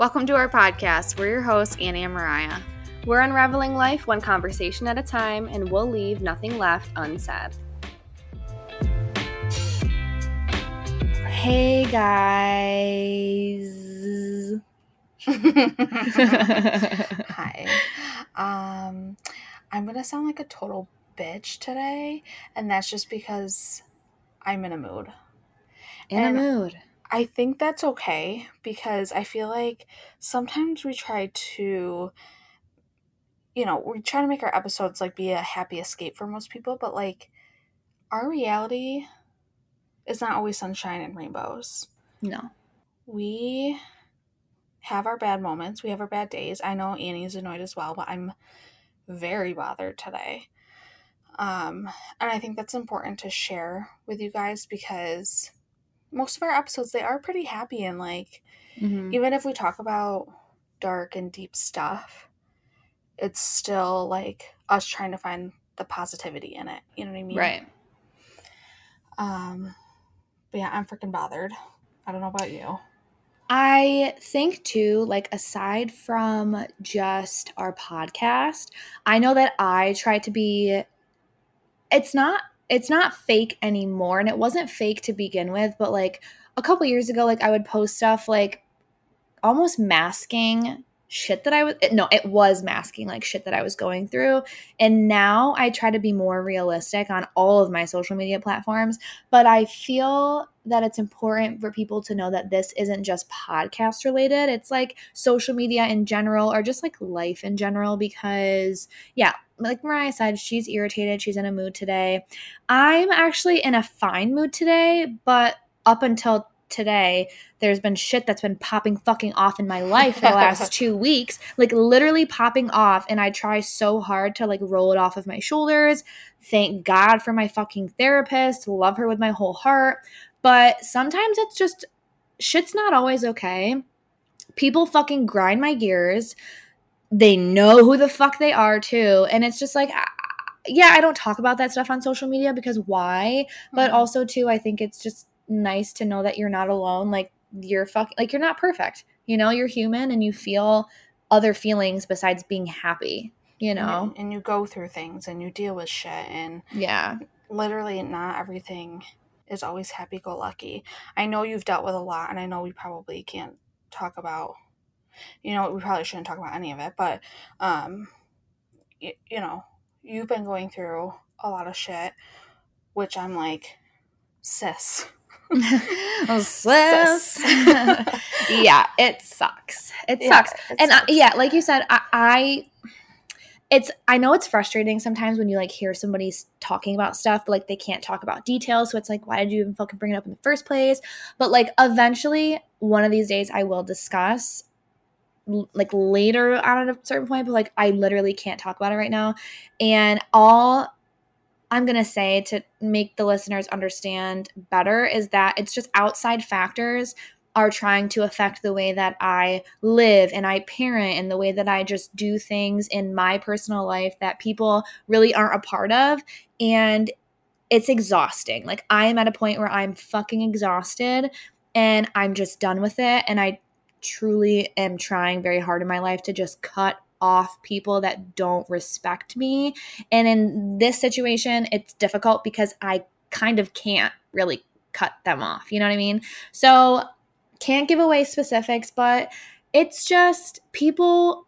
Welcome to our podcast. We're your hosts, Annie and Mariah. We're unraveling life one conversation at a time, and we'll leave nothing left unsaid. Hey guys. Hi. Um, I'm gonna sound like a total bitch today, and that's just because I'm in a mood. In And a mood. I think that's okay because I feel like sometimes we try to, you know, we try to make our episodes like be a happy escape for most people, but like our reality is not always sunshine and rainbows. No. we have our bad moments. We have our bad days. I know Annie's annoyed as well, but I'm very bothered today. Um, and I think that's important to share with you guys because most of our episodes they are pretty happy and like Mhm. even if we talk about dark and deep stuff, it's still like us trying to find the positivity in it. You know what I mean? Right. Um, but yeah, I'm freaking bothered. I don't know about you. I think too, like aside from just our podcast, I know that I try to be it's not it's not fake anymore and it wasn't fake to begin with, but like a couple years ago like I would post stuff like almost masking shit that I was no, it was masking like shit that I was going through. And now I try to be more realistic on all of my social media platforms, but I feel that it's important for people to know that this isn't just podcast related. It's like social media in general or just like life in general because yeah, like Mariah said, she's irritated, she's in a mood today. I'm actually in a fine mood today, but up until today, there's been shit that's been popping fucking off in my life for the last two weeks, like literally popping off. And I try so hard to like roll it off of my shoulders. Thank God for my fucking therapist. Love her with my whole heart. But sometimes it's just shit's not always okay. People fucking grind my gears. They know who the fuck they are too. And it's just like, yeah, I don't talk about that stuff on social media because why? But Mhm. also too, I think it's just nice to know that you're not alone. Like you're fucking like you're not perfect. You know, you're human and you feel other feelings besides being happy. You And know? and you go through things and you deal with shit and Yeah. literally not everything is always happy go lucky. I know you've dealt with a lot and I know we probably can't talk about you know, we probably shouldn't talk about any of it, but um y- you know, you've been going through a lot of shit which I'm like sis. oh, sis. yeah, it sucks. It Yeah, sucks. it and I, yeah, like you said, I, I it's I know it's frustrating sometimes when you like hear somebody's talking about stuff, but like they can't talk about details. So it's like, why did you even fucking bring it up in the first place? But like eventually, one of these days, I will discuss like later on at a certain point. But like I literally can't talk about it right now. And all I'm going to say to make the listeners understand better is that it's just outside factors are trying to affect the way that I live and I parent and the way that I just do things in my personal life that people really aren't a part of. And it's exhausting. Like, I'm at a point where I'm fucking exhausted and I'm just done with it. And I truly am trying very hard in my life to just cut off people that don't respect me. And in this situation, it's difficult because I kind of can't really cut them off. You know what I mean? So, can't give away specifics, but it's just people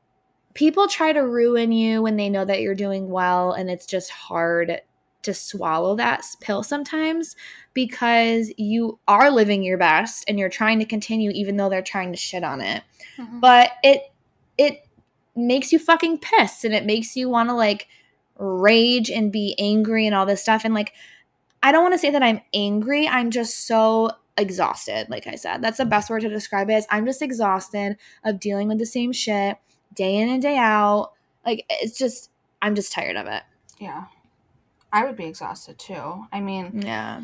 people try to ruin you when they know that you're doing well and it's just hard to swallow that pill sometimes because you are living your best and you're trying to continue even though they're trying to shit on it. Mhm. but it it makes you fucking pissed and it makes you want to like rage and be angry and all this stuff. And like i don't want to say that i'm angry i'm just so exhausted like i said. That's the best word to describe it is i'm just exhausted of dealing with the same shit day in and day out. Like it's just i'm just tired of it. Yeah. I would be exhausted too. I mean, yeah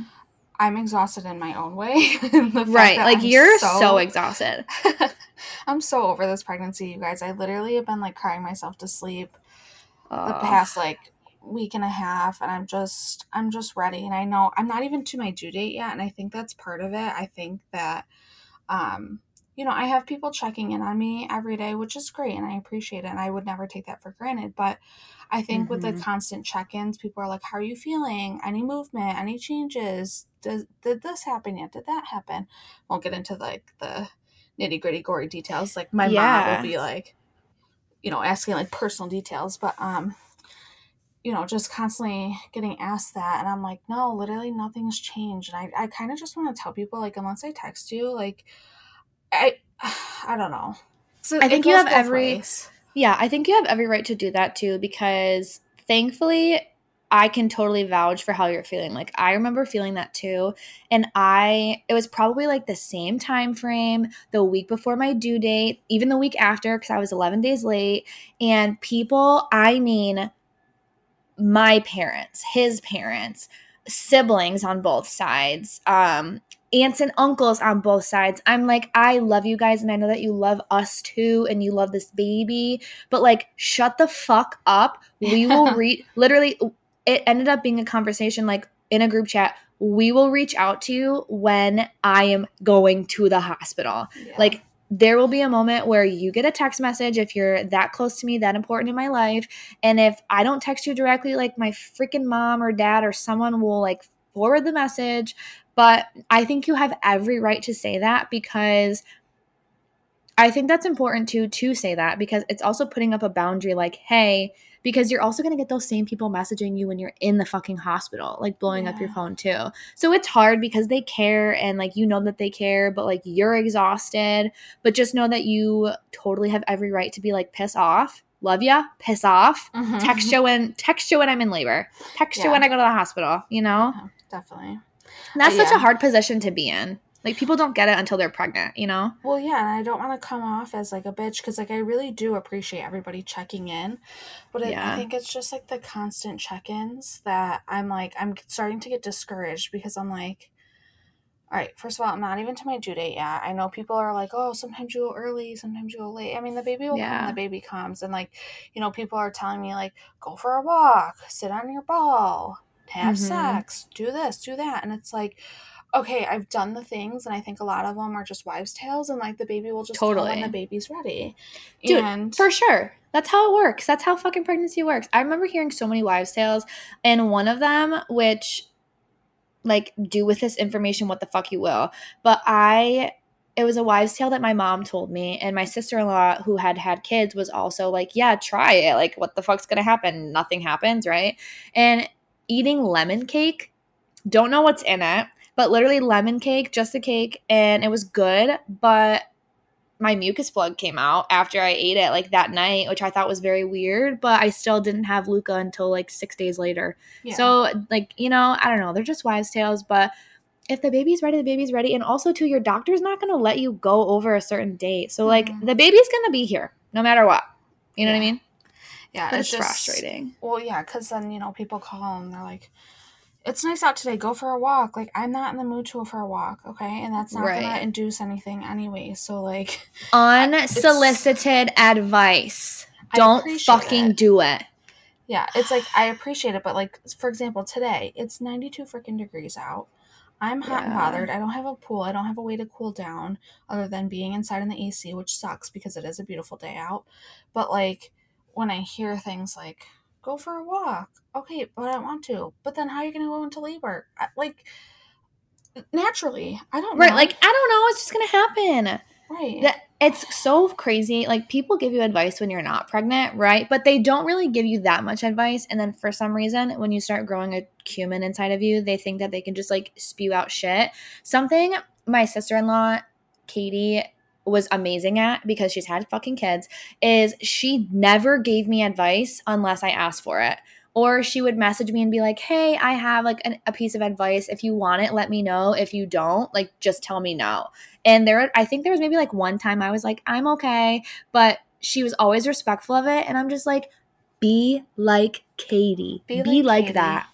I'm exhausted in my own way. Right like I'm you're so, exhausted I'm so over this pregnancy, you guys. I literally have been like crying myself to sleep the past like week and a half and I'm just I'm just ready and I know I'm not even to my due date yet and I think that's part of it. I think that um you know, I have people checking in on me every day, which is great and I appreciate it. And I would never take that for granted. But I think mm-hmm. with the mm-hmm. constant check ins, people are like, How are you feeling? Any movement? Any changes? Does, did this happen yet? Did that happen? Won't get into like the nitty gritty, gory details. Like my yeah. mom will be like, you know, asking like personal details. But, um, you know, just constantly getting asked that. And I'm like, no, literally nothing's changed. And I, I kind of just want to tell people, like, unless I text you, like, I, I don't know. So I think you have every, ways. yeah, I think you have every right to do that too, because thankfully, I can totally vouch for how you're feeling. Like I remember feeling that too. And I it was probably like the same time frame, the week before my due date, even the week after cuz I was 11 days late, and people, I mean my parents, his parents, siblings on both sides, um, aunts and uncles on both sides. I'm like, I love you guys, and I know that you love us too, and you love this baby, but like, shut the fuck up. We will read, literally, it ended up being a conversation like in a group chat. We will reach out to you when I am going to the hospital. Yeah. Like, there will be a moment where you get a text message if you're that close to me, that important in my life. And if I don't text you directly, like my freaking mom or dad or someone will like forward the message. But I think you have every right to say that because I think that's important too to say that because it's also putting up a boundary like, hey, because you're also going to get those same people messaging you when you're in the fucking hospital, like blowing yeah. up your phone too. So it's hard because they care and like you know that they care, but like you're exhausted. But just know that you totally have every right to be like piss off. Love ya, piss off. Mm-hmm. Text you when text you when I'm in labor. Text yeah. you when I go to the hospital. You know, yeah, definitely. And that's such a hard position to be in. Like people don't get it until they're pregnant, you know? Well, yeah, and I don't want to come off as like a bitch because like I really do appreciate everybody checking in, but it, yeah. I think it's just like the constant check-ins that I'm like I'm starting to get discouraged because I'm like, all right, first of all, I'm not even to my due date yet. I know people are like, oh, sometimes you go early, sometimes you go late. I mean, the baby will yeah. come, the baby comes, and like, you know, people are telling me like, go for a walk, sit on your ball, have mm-hmm. sex, do this, do that, and it's like okay, I've done the things, and I think a lot of them are just wives' tales, and like the baby will just totally when the baby's ready. Dude, and for sure. That's how it works. That's how fucking pregnancy works. I remember hearing so many wives' tales, and one of them, which, like, do with this information what the fuck you will, but I it was a wives' tale that my mom told me, and my sister in law, who had had kids, was also like, "Yeah, try it. Like, what the fuck's gonna happen? Nothing happens, right?" And eating lemon cake, don't know what's in it, but literally lemon cake, just a cake, and it was good. But my mucus plug came out after I ate it like that night, which I thought was very weird, but I still didn't have Luca until like six days later. Yeah. So, like, you know, I don't know. They're just wives' tales, but if the baby's ready, the baby's ready. And also, too, your doctor's not going to let you go over a certain date. So, like, mm-hmm. the baby's going to be here no matter what. You know yeah. what I mean? Yeah, but it's, it's just, frustrating. Well, yeah, because then, you know, people call and they're like, it's nice out today. Go for a walk. Like I'm not in the mood to go for a walk, okay? And that's not right. gonna induce anything anyway. So like unsolicited advice. Don't fucking it. do it. Yeah, it's like I appreciate it, but like for example, today it's 92 freaking degrees out. I'm hot yeah. and bothered. I don't have a pool. I don't have a way to cool down other than being inside in the AC, which sucks because it is a beautiful day out. But like when I hear things like go for a walk. Okay, but I want to. But then how are you going to go into labor? Like, naturally. I don't right, know. like, I don't know. It's just going to happen. Right. That, it's so crazy. Like, people give you advice when you're not pregnant, right? But they don't really give you that much advice. And then for some reason, when you start growing a cumin inside of you, they think that they can just like spew out shit. Something my sister in law, Katie, was amazing at because she's had fucking kids is she never gave me advice unless I asked for it. Or she would message me and be like, hey, I have like an, a piece of advice. If you want it, let me know. If you don't, like, just tell me no. And there, I think there was maybe like one time I was like, I'm okay. But she was always respectful of it. And I'm just like, be like Katie. Be, be like, like that.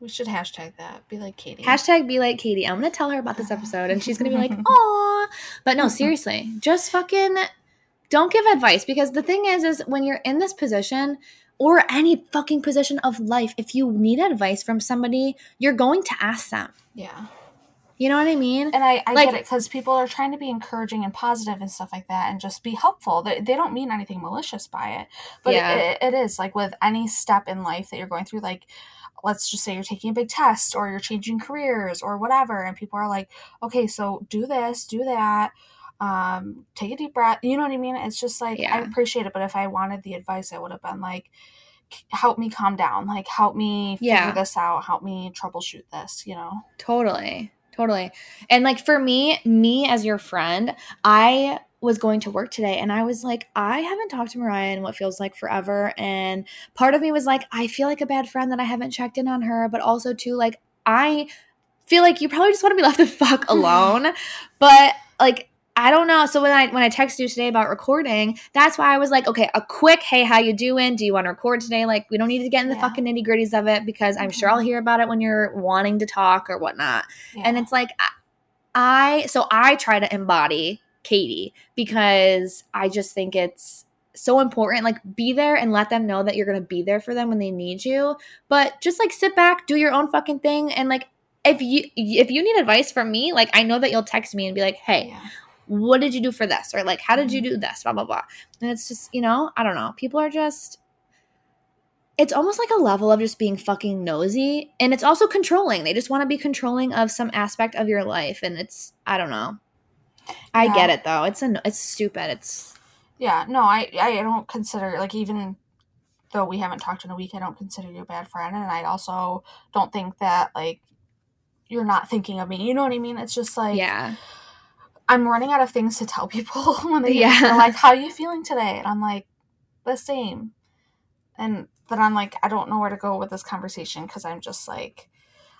We should hashtag that. Be like Katie. Hashtag be like Katie. I'm gonna tell her about this episode and she's gonna be like, oh. But no, seriously, just fucking don't give advice because the thing is, is when you're in this position or any fucking position of life, if you need advice from somebody, you're going to ask them. Yeah. You know what I mean? And I, I Like- get it because people are trying to be encouraging and positive and stuff like that and just be helpful. They, they don't mean anything malicious by it. But Yeah. it, it is like with any step in life that you're going through, like, let's just say you're taking a big test or you're changing careers or whatever. And people are like, okay, so do this, do that. Um, take a deep breath. You know what I mean? It's just like, I appreciate it. But if I wanted the advice, I would have been like, help me calm down. Like, help me figure Yeah. this out. Help me troubleshoot this, you know? Totally. Totally. And like for me, me as your friend, I was going to work today and I was like, I haven't talked to Mariah in what feels like forever. And part of me was like, I feel like a bad friend that I haven't checked in on her, but also too, like, I feel like you probably just want to be left the fuck alone. but like, I don't know. So when I when I texted you today about recording, that's why I was like, okay, a quick, hey, how you doing? Do you want to record today? Like, we don't need to get in the Yeah. fucking nitty gritties of it because I'm sure I'll Mhm. hear about it when you're wanting to talk or whatnot. Yeah. And it's like I so I try to embody Katie because I just think it's so important like be there and let them know that you're going to be there for them when they need you but just like sit back do your own fucking thing and like if you if you need advice from me like I know that you'll text me and be like hey yeah. what did you do for this? Or like how did you mm-hmm. do this? Blah blah blah. And it's just you know i don't know. People are just it's almost like a level of just being fucking nosy and it's also controlling. They just want to be controlling of some aspect of your life and it's i don't know i Yeah. get it though it's a it's stupid it's Yeah, no, I I don't consider like even though we haven't talked in a week, I don't consider you a bad friend, and I also don't think that like you're not thinking of me. You know what I mean? It's just like yeah I'm running out of things to tell people when they Yeah. they're like, "How are you feeling today?" And I'm like, "The same." And but I'm like, I don't know where to go with this conversation because I'm just like,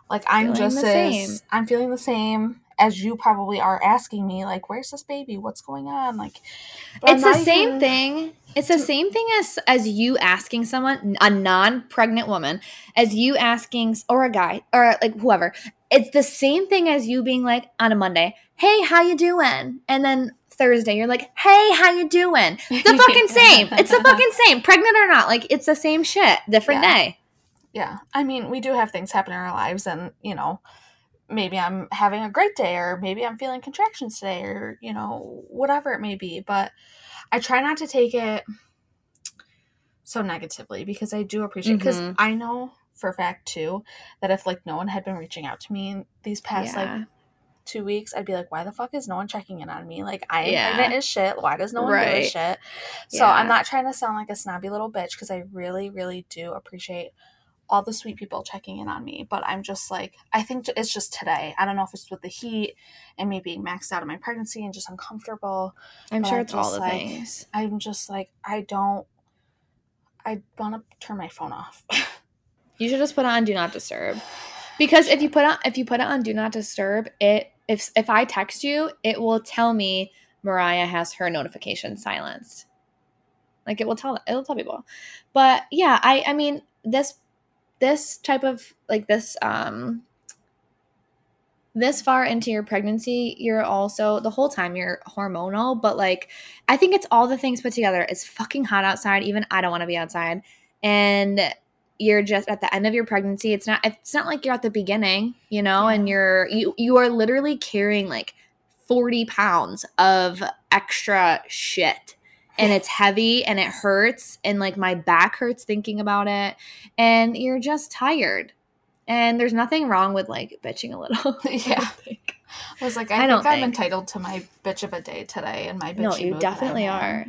like I'm Feeling just the as same. I'm feeling the same as you probably are asking me, like, "Where's this baby? What's going on?" Like, it's the same even- thing it's the same thing as as you asking someone a non-pregnant woman as you asking or a guy or like whoever it's the same thing as you being like on a monday hey how you doing and then thursday you're like hey how you doing the fucking same it's the fucking same pregnant or not like it's the same shit different Yeah. day yeah i mean we do have things happen in our lives and you know maybe i'm having a great day or maybe i'm feeling contractions today or you know whatever it may be but i try not to take it so negatively because i do appreciate because Mhm. i know for a fact too that if like no one had been reaching out to me these past like two weeks i'd be like why the fuck is no one checking in on me like i am Yeah. pregnant as shit why does no one give a Right. shit so i'm not trying to sound like a snobby little bitch because i really really do appreciate all the sweet people checking in on me but i'm just like i think it's just today i don't know if it's with the heat and me being maxed out of my pregnancy and just uncomfortable i'm but sure I'm it's all the like- things i'm just like i don't i want to turn my phone off You should just put it on do not disturb. Because if you put on if you put it on do not disturb, it if if I text you, it will tell me Mariah has her notification silenced. Like it will tell it'll tell people. But yeah, I I mean this this type of like this um this far into your pregnancy, you're also the whole time you're hormonal, but like I think it's all the things put together. It's fucking hot outside. Even I don't want to be outside. And you're just at the end of your pregnancy. It's not it's not like you're at the beginning, you know, and you're you you are literally carrying like 40 pounds of extra shit. And it's heavy and it hurts and like my back hurts thinking about it and you're just tired. And there's nothing wrong with like bitching a little. Yeah. I i was like I i, don't think i'm think. entitled to my bitch of a day today and my bitchy No, you definitely in. are.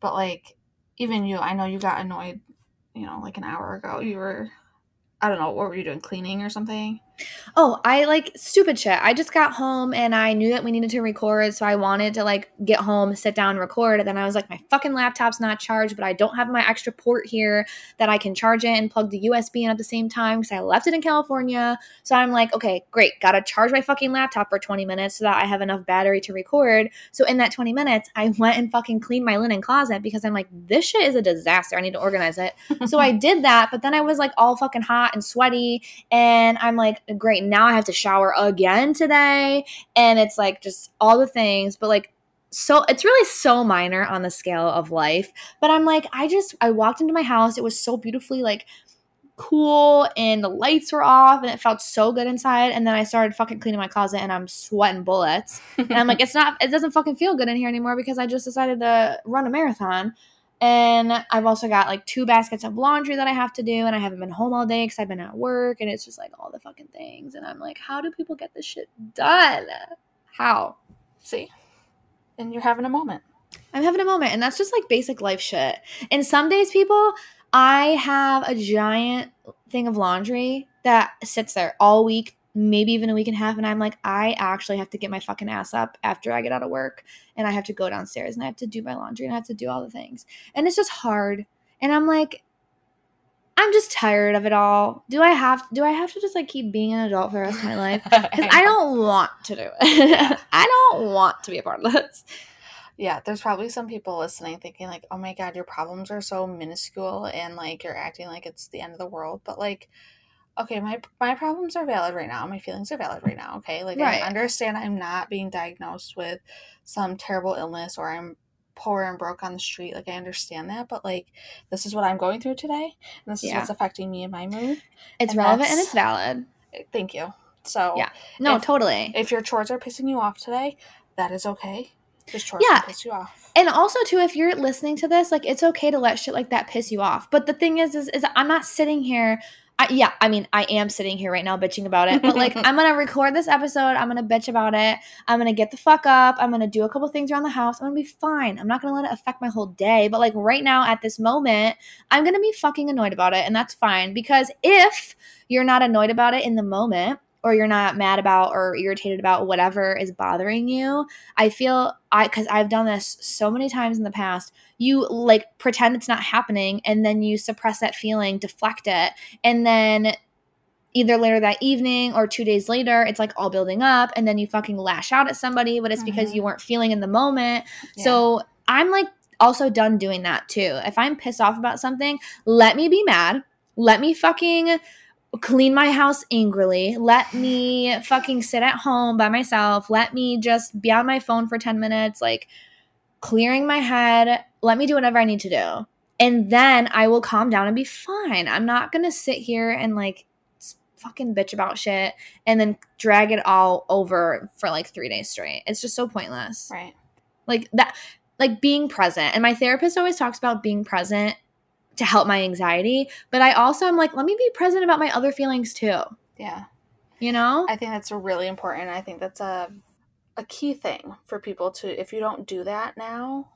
But like, even you, I know you got annoyed, you know, like an hour ago. You were, I don't know, what were you doing? Cleaning or something? Oh, I like stupid shit. I just got home and I knew that we needed to record, so I wanted to like get home, sit down, record. And then I was like, my fucking laptop's not charged, but I don't have my extra port here that I can charge it and plug the USB in at the same time because I left it in California. So I'm like, okay, great, gotta charge my fucking laptop for 20 minutes so that I have enough battery to record. So in that 20 minutes, I went and fucking cleaned my linen closet because I'm like, this shit is a disaster. I need to organize it. so I did that, but then I was like all fucking hot and sweaty, and I'm like, great, now I have to shower again today, and it's like just all the things, but like so it's really so minor on the scale of life but i'm like i just i walked into my house it was so beautifully like cool and the lights were off and it felt so good inside. And then I started fucking cleaning my closet and I'm sweating bullets. And I'm like, it's not, it doesn't fucking feel good in here anymore because I just decided to run a marathon. And I've also got like two baskets of laundry that I have to do, and I haven't been home all day because I've been at work, and it's just like all the fucking things. And I'm like, how do people get this shit done? How? See? And you're having a moment. I'm having a moment, and that's just like basic life shit. And some days, people, I have a giant thing of laundry that sits there all week, maybe even a week and a half, and I'm like, I actually have to get my fucking ass up after I get out of work, and I have to go downstairs and I have to do my laundry and I have to do all the things, and it's just hard. And I'm like, I'm just tired of it all. Do I have do I have to just like keep being an adult for the rest of my life? Because I don't want to do it. I don't want to be a part of this. Yeah, there's probably some people listening thinking like, "Oh my god, your problems are so minuscule and like you're acting like it's the end of the world." But like, okay, my my problems are valid right now. My feelings are valid right now. Okay, like Right. I understand I'm not being diagnosed with some terrible illness or I'm poor and broke on the street. Like I understand that, but like this is what I'm going through today, and this is Yeah. what's affecting me and my mood. It's And relevant and it's valid. Thank you. So Yeah. No, If- totally. if your chores are pissing you off today, that is okay. Because chores Yeah. piss you off. And also too, if you're listening to this, like it's okay to let shit like that piss you off. But the thing is, is, is I'm not sitting here. I, yeah, I mean, I am sitting here right now bitching about it. But like, I'm gonna record this episode. I'm gonna bitch about it. I'm gonna get the fuck up. I'm gonna do a couple things around the house. I'm gonna be fine. I'm not gonna let it affect my whole day. But like right now, at this moment, I'm gonna be fucking annoyed about it, and that's fine. Because if you're not annoyed about it in the moment, or you're not mad about or irritated about whatever is bothering you, I feel I because I've done this so many times in the past. You like pretend it's not happening, and then you suppress that feeling, deflect it, and then either later that evening or two days later, it's like all building up, and then you fucking lash out at somebody, but it's because Mhm. you weren't feeling in the moment. Yeah. So I'm like also done doing that too. If I'm pissed off about something, let me be mad. Let me fucking clean my house angrily. Let me fucking sit at home by myself. Let me just be on my phone for 10 minutes, like clearing my head. Let me do whatever I need to do. And then I will calm down and be fine. I'm not going to sit here and like fucking bitch about shit and then drag it all over for like three days straight. It's just so pointless right. like that like being present and my therapist always talks about being present to help my anxiety but i also am like let me be present about my other feelings too Yeah. you know I think that's really important. I think that's a a key thing for people to if you don't do that now,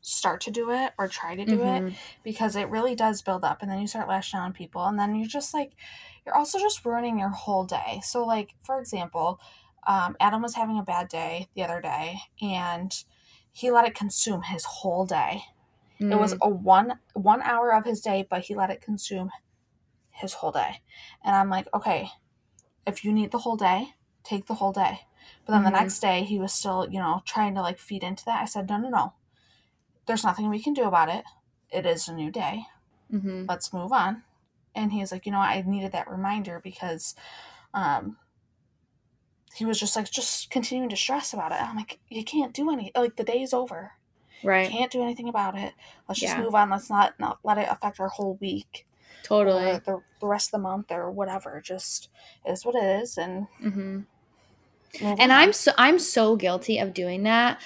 start to do it or try to do it Mhm. because it really does build up and then you start lashing out on people and then you're just like you're also just ruining your whole day. So like for example, um, Adam was having a bad day the other day and he let it consume his whole day. It was Mm. a one one hour of his day, but he let it consume his whole day. And I'm like, okay, if you need the whole day, take the whole day. But then Mhm. the next day he was still, you know, trying to like feed into that. I said, no, no, no. There's nothing we can do about it. It is a new day. Mhm. Let's move on. And he's like, you know, I needed that reminder because um he was just like just continuing to stress about it. I'm like, you can't do any like the day's over right can't do anything about it. Let's just Yeah. move on. Let's not not let it affect our whole week totally the, the rest of the month or whatever. Just is what it is, and hmm move and mm-hmm. i'm so i'm so guilty of doing that.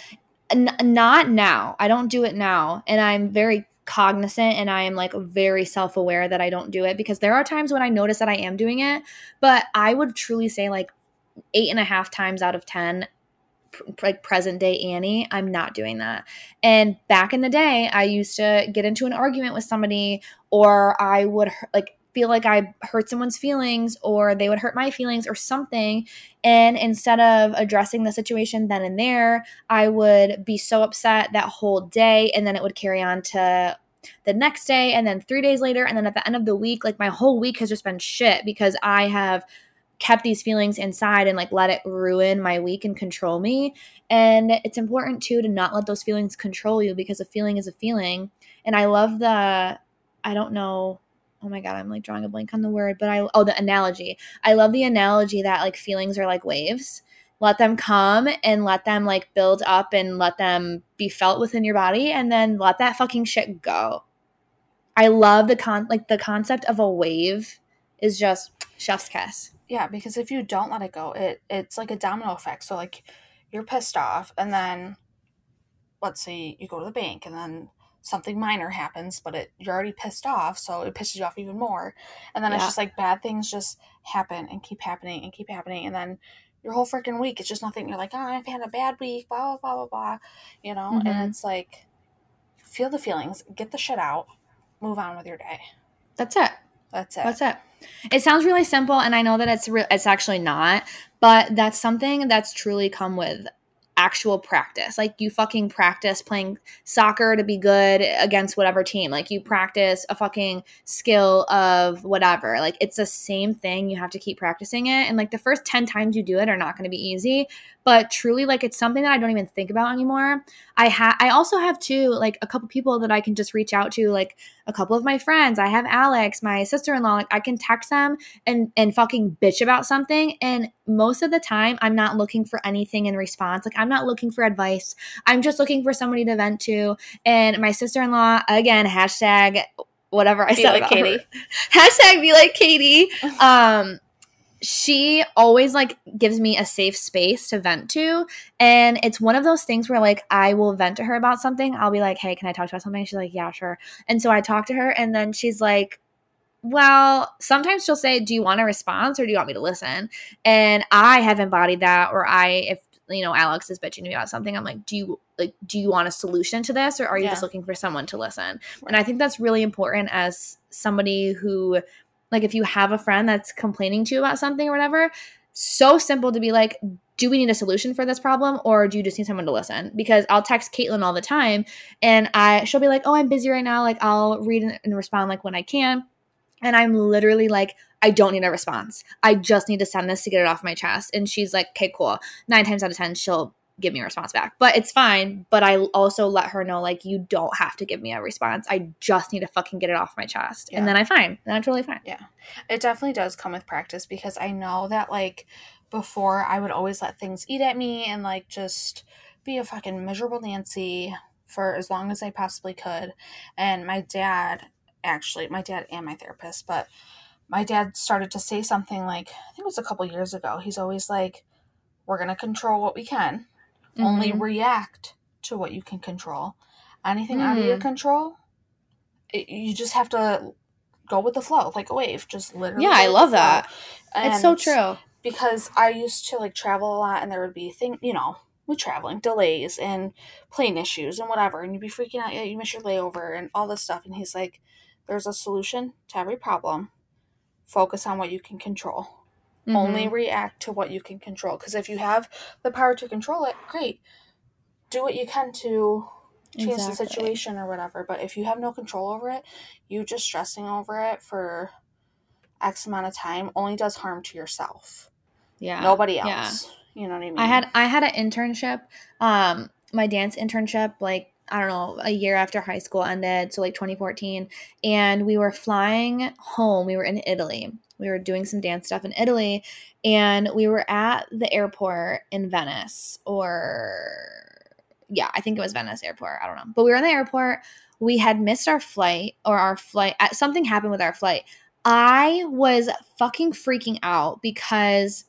N- not now. I don't do it now. And i'm very cognizant and i am like very self-aware that i don't do it because there are times when i notice that i am doing it but i would truly say like eight and a half times out of ten like present day annie i'm not doing that. And back in the day i used to get into an argument with somebody or i would like feel like i hurt someone's feelings or they would hurt my feelings or something and instead of addressing the situation then and there, I would be so upset that whole day. And then it would carry on to the next day. And then three days later. And then at the end of the week, like my whole week has just been shit because I have kept these feelings inside and like let it ruin my week and control me. And it's important too to not let those feelings control you because a feeling is a feeling. And I love the, I don't know. Oh my god, I'm like drawing a blank on the word, but I oh the analogy. I love the analogy that like feelings are like waves. Let them come and let them like build up and let them be felt within your body and then let that fucking shit go. I love the con like the concept of a wave is just chef's kiss. Yeah, because if you don't let it go, it it's like a domino effect. So like you're pissed off and then let's say you go to the bank and then something minor happens, but it you're already pissed off, so it pisses you off even more. And then it's just like bad things just happen and keep happening and keep happening and then your whole freaking week it's just nothing. You're like, oh, I've had a bad week, blah blah blah blah blah, you know. Mhm. And it's like, feel the feelings, get the shit out, move on with your day. That's it. That's it. That's it. It sounds really simple, and I know that it's re- it's actually not, but that's something that's truly come with actual practice. Like you fucking practice playing soccer to be good against whatever team. Like you practice a fucking skill of whatever. Like it's the same thing. You have to keep practicing it, and like the first ten times you do it are not going to be easy. But truly, like it's something that I don't even think about anymore. I have. I also have too, like a couple people that I can just reach out to, like a couple of my friends. I have Alex, my sister-in-law. Like I can text them and and fucking bitch about something. And most of the time, I'm not looking for anything in response. Like I'm not looking for advice. I'm just looking for somebody to vent to. And my sister-in-law, again, hashtag whatever I Be said like Katie. her. Hashtag be like Katie. Um, she always like gives me a safe space to vent to. And it's one of those things where like i will vent to her about something. I'll be like hey can i talk to you about something? She's like yeah sure. And so i talk to her and then she's like well sometimes she'll say do you want a response or do you want me to listen and i have embodied that or i if you know alex is bitching to me about something i'm like do you like do you want a solution to this or are you Yeah. just looking for someone to listen? And i think that's really important as somebody who like if you have a friend that's complaining to you about something or whatever so simple to be like do we need a solution for this problem or do you just need someone to listen? Because i'll text caitlin all the time and i she'll be like oh i'm busy right now like i'll read and- respond like when i can. And i'm literally like i don't need a response. I just need to send this to get it off my chest. And she's like okay cool. Nine times out of ten she'll give me a response back but it's fine but i also let her know like you don't have to give me a response i just need to fucking get it off my chest Yeah. and then I'm fine then i'm totally fine Yeah. It definitely does come with practice because I know that like before I would always let things eat at me and like just be a fucking miserable Nancy for as long as I possibly could. And my dad actually, my dad and my therapist, but my dad started to say something like I think it was a couple years ago. He's always like we're going to control what we can. Only Mhm. react to what you can control. Anything out of your Mm. control, it, you just have to go with the flow, like a wave. Just literally. Yeah, I love that. it's so true Because I used to like travel a lot, and there would be thing, you know, with traveling delays and plane issues and whatever, and you'd be freaking out. Yeah, you miss your layover and all this stuff. And he's like, "There's a solution to every problem. Focus on what you can control." Only Mhm. react to what you can control because if you have the power to control it great do what you can to change the situation or whatever but if you have no control over it you just stressing over it for x amount of time only does harm to yourself yeah nobody else. yeah. you know what i mean I had I had an internship, um, my dance internship, like I don't know, a year after high school ended, so like 2014, and we were flying home. We were in Italy. We were doing some dance stuff in Italy, and we were at the airport in Venice, or yeah, I think it was Venice airport. I don't know, but we were in the airport. We had missed our flight, or our flight. uh, Something happened with our flight. I was fucking freaking out because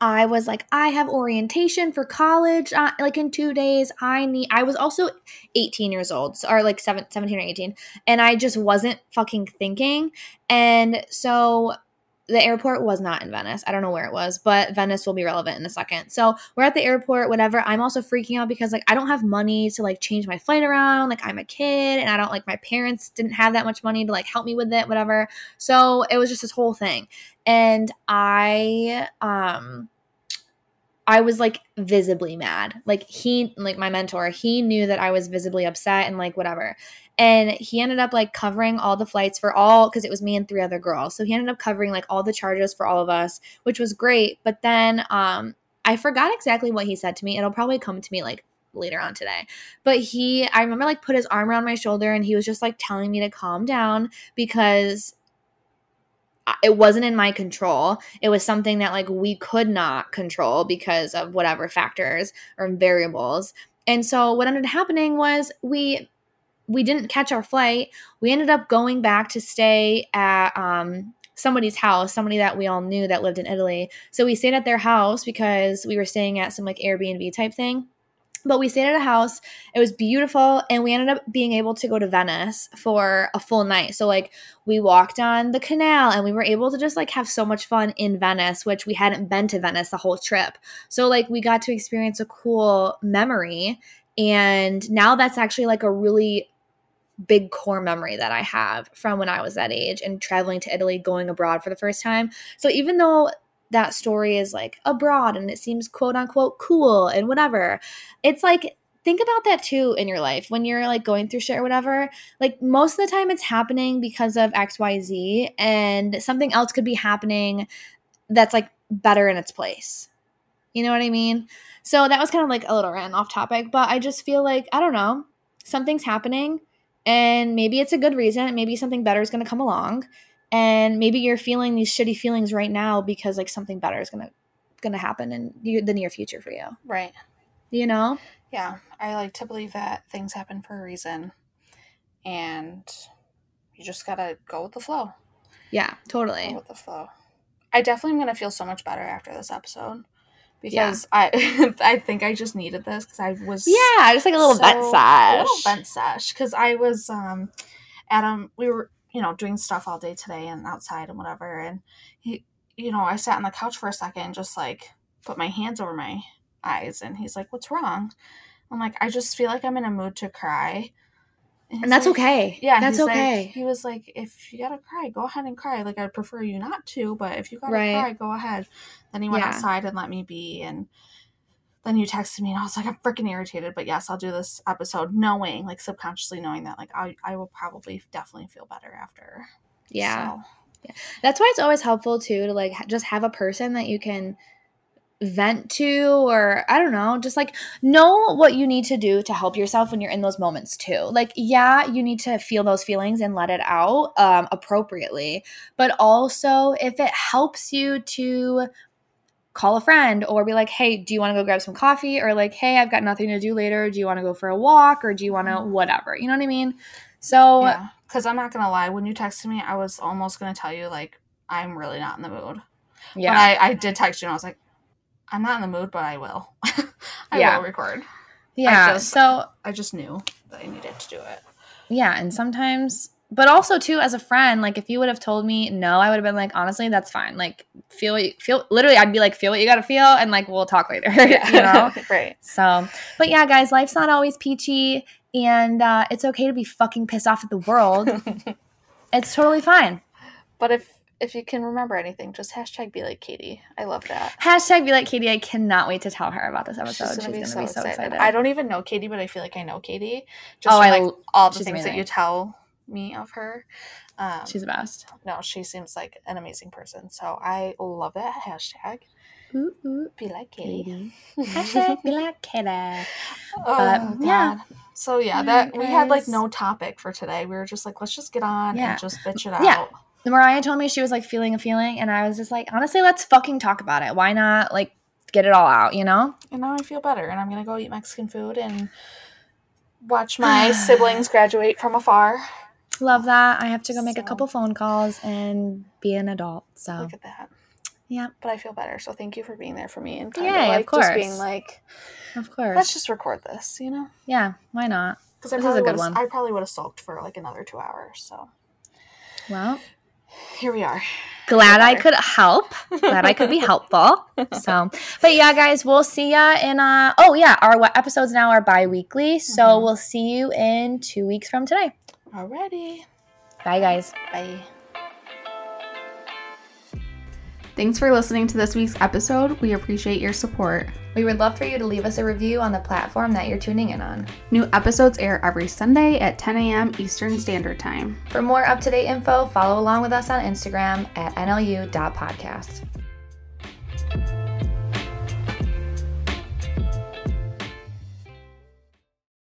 I was like, I have orientation for college, uh, like in two days. I need. I was also 18 years old, so, or like seven, 17 or 18, and I just wasn't fucking thinking. And so the airport was not in Venice. I don't know where it was, but Venice will be relevant in a second. So we're at the airport, whatever. I'm also freaking out because like I don't have money to like change my flight around. Like I'm a kid, and I don't like my parents didn't have that much money to like help me with it, whatever. So it was just this whole thing and I um I was like visibly mad. Like he like my mentor, he knew that I was visibly upset and like whatever. And he ended up like covering all the flights for all cuz it was me and three other girls. So he ended up covering like all the charges for all of us, which was great. But then um I forgot exactly what he said to me. It'll probably come to me like later on today. But he I remember like put his arm around my shoulder and he was just like telling me to calm down because it wasn't in my control. It was something that like we could not control because of whatever factors or variables. And so what ended up happening was we we didn't catch our flight. We ended up going back to stay at um, somebody's house, somebody that we all knew that lived in Italy. So we stayed at their house because we were staying at some like Airbnb type thing. But we stayed at a house. It was beautiful, and we ended up being able to go to Venice for a full night. So like we walked on the canal, and we were able to just like have so much fun in Venice, which we hadn't been to Venice the whole trip. So like we got to experience a cool memory, and now that's actually like a really big core memory that I have from when I was that age and traveling to Italy, going abroad for the first time. So even though that story is like abroad and it seems quote unquote cool and whatever, it's like think about that too in your life when you're like going through shit or whatever. Like most of the time it's happening because of XYZ and something else could be happening that's like better in its place. You know what I mean? So that was kind of like a little rant off topic, but I just feel like, I don't know, something's happening and maybe it's a good reason maybe something better is going to come along and maybe you're feeling these shitty feelings right now because like something better is going to going to happen in the near future for you Right. you know Yeah. I like to believe that things happen for a reason. And you just gotta go with the flow. yeah Go totally with the flow. I definitely am gonna feel so much better after this episode. Because I I think I just needed this because I was yeah just like a little vent sash A little vent sash. Because I was um Adam we were, you know, doing stuff all day today and outside and whatever and he you know, I sat on the couch for a second and just like put my hands over my eyes and he's like, What's wrong? I'm like, I just feel like I'm in a mood to cry. he's and that's like- okay Yeah, that's he's like- okay he was like, if you gotta cry, go ahead and cry. Like I'd prefer you not to, but if you gotta Right. cry, go ahead. Then he went Yeah. outside and let me be, and then you texted me, and I was like, I'm freaking irritated. But yes, I'll do this episode, knowing, like subconsciously knowing that, like I, I will probably definitely feel better after. yeah So, that's why it's always helpful too to like just have a person that you can vent to or i don't know just like know what you need to do to help yourself when you're in those moments too like yeah you need to feel those feelings and let it out um, appropriately but also if it helps you to call a friend or be like hey do you want to go grab some coffee or like hey i've got nothing to do later do you want to go for a walk or do you want to mm-hmm. whatever you know what i mean so yeah. Because I'm not gonna lie, when you texted me, I was almost gonna tell you like I'm really not in the mood. yeah But I, I did text you, and I was like, I'm not in the mood, but I will. I Yeah. will record. yeah just- so I just knew that I needed to do it. Yeah, and sometimes but also too as a friend, like if you would have told me no, I would have been like, honestly, that's fine. Like feel what you feel literally I'd be like, feel what you gotta feel and like we'll talk later. you know? right. So but yeah, guys, life's not always peachy and uh, it's okay to be fucking pissed off at the world. it's totally fine. but if if you can remember anything, just hashtag be like Katie. I love that. Hashtag be like Katie, I cannot wait to tell her about this episode. She's gonna, be, so, excited. excited. I don't even know Katie, but I feel like I know Katie. Just Oh, from, I like l- all the she's things that you tell me of her. Um, She's the best. no, she seems like an amazing person. So I love that hashtag. Ooh, ooh, Be like Katie. Katie. Hashtag be like Katie. Oh, But, yeah. God. So yeah, that we had like no topic for today. We were just like, let's just get on Yeah. and just bitch it out. Yeah. Mariah told me she was like feeling a feeling, and I was just like, honestly, let's fucking talk about it. Why not like get it all out, you know? And now I feel better, and I'm gonna go eat Mexican food and watch my siblings graduate from afar. Love that. I have to go make a couple phone calls and be an adult. So Look at that. yeah, But I feel better, so thank you for being there for me and kind Yay, of of like just being like, of course. let's just record this, you know? yeah, why not? Because I a probably good would've- one. I probably would have sulked for like another two hours. So Well, here we are. glad I could help. Glad I could be helpful. So, but yeah, guys, we'll see ya in uh oh yeah, our episodes now are bi-weekly. So Mhm. we'll see you in two weeks from today. Alrighty. Bye guys. Bye. Thanks for listening to this week's episode. We appreciate your support. We would love for you to leave us a review on the platform that you're tuning in on. New episodes air every Sunday at 10 a.m. Eastern Standard Time. For more up to date info, follow along with us on Instagram at nlu.podcast.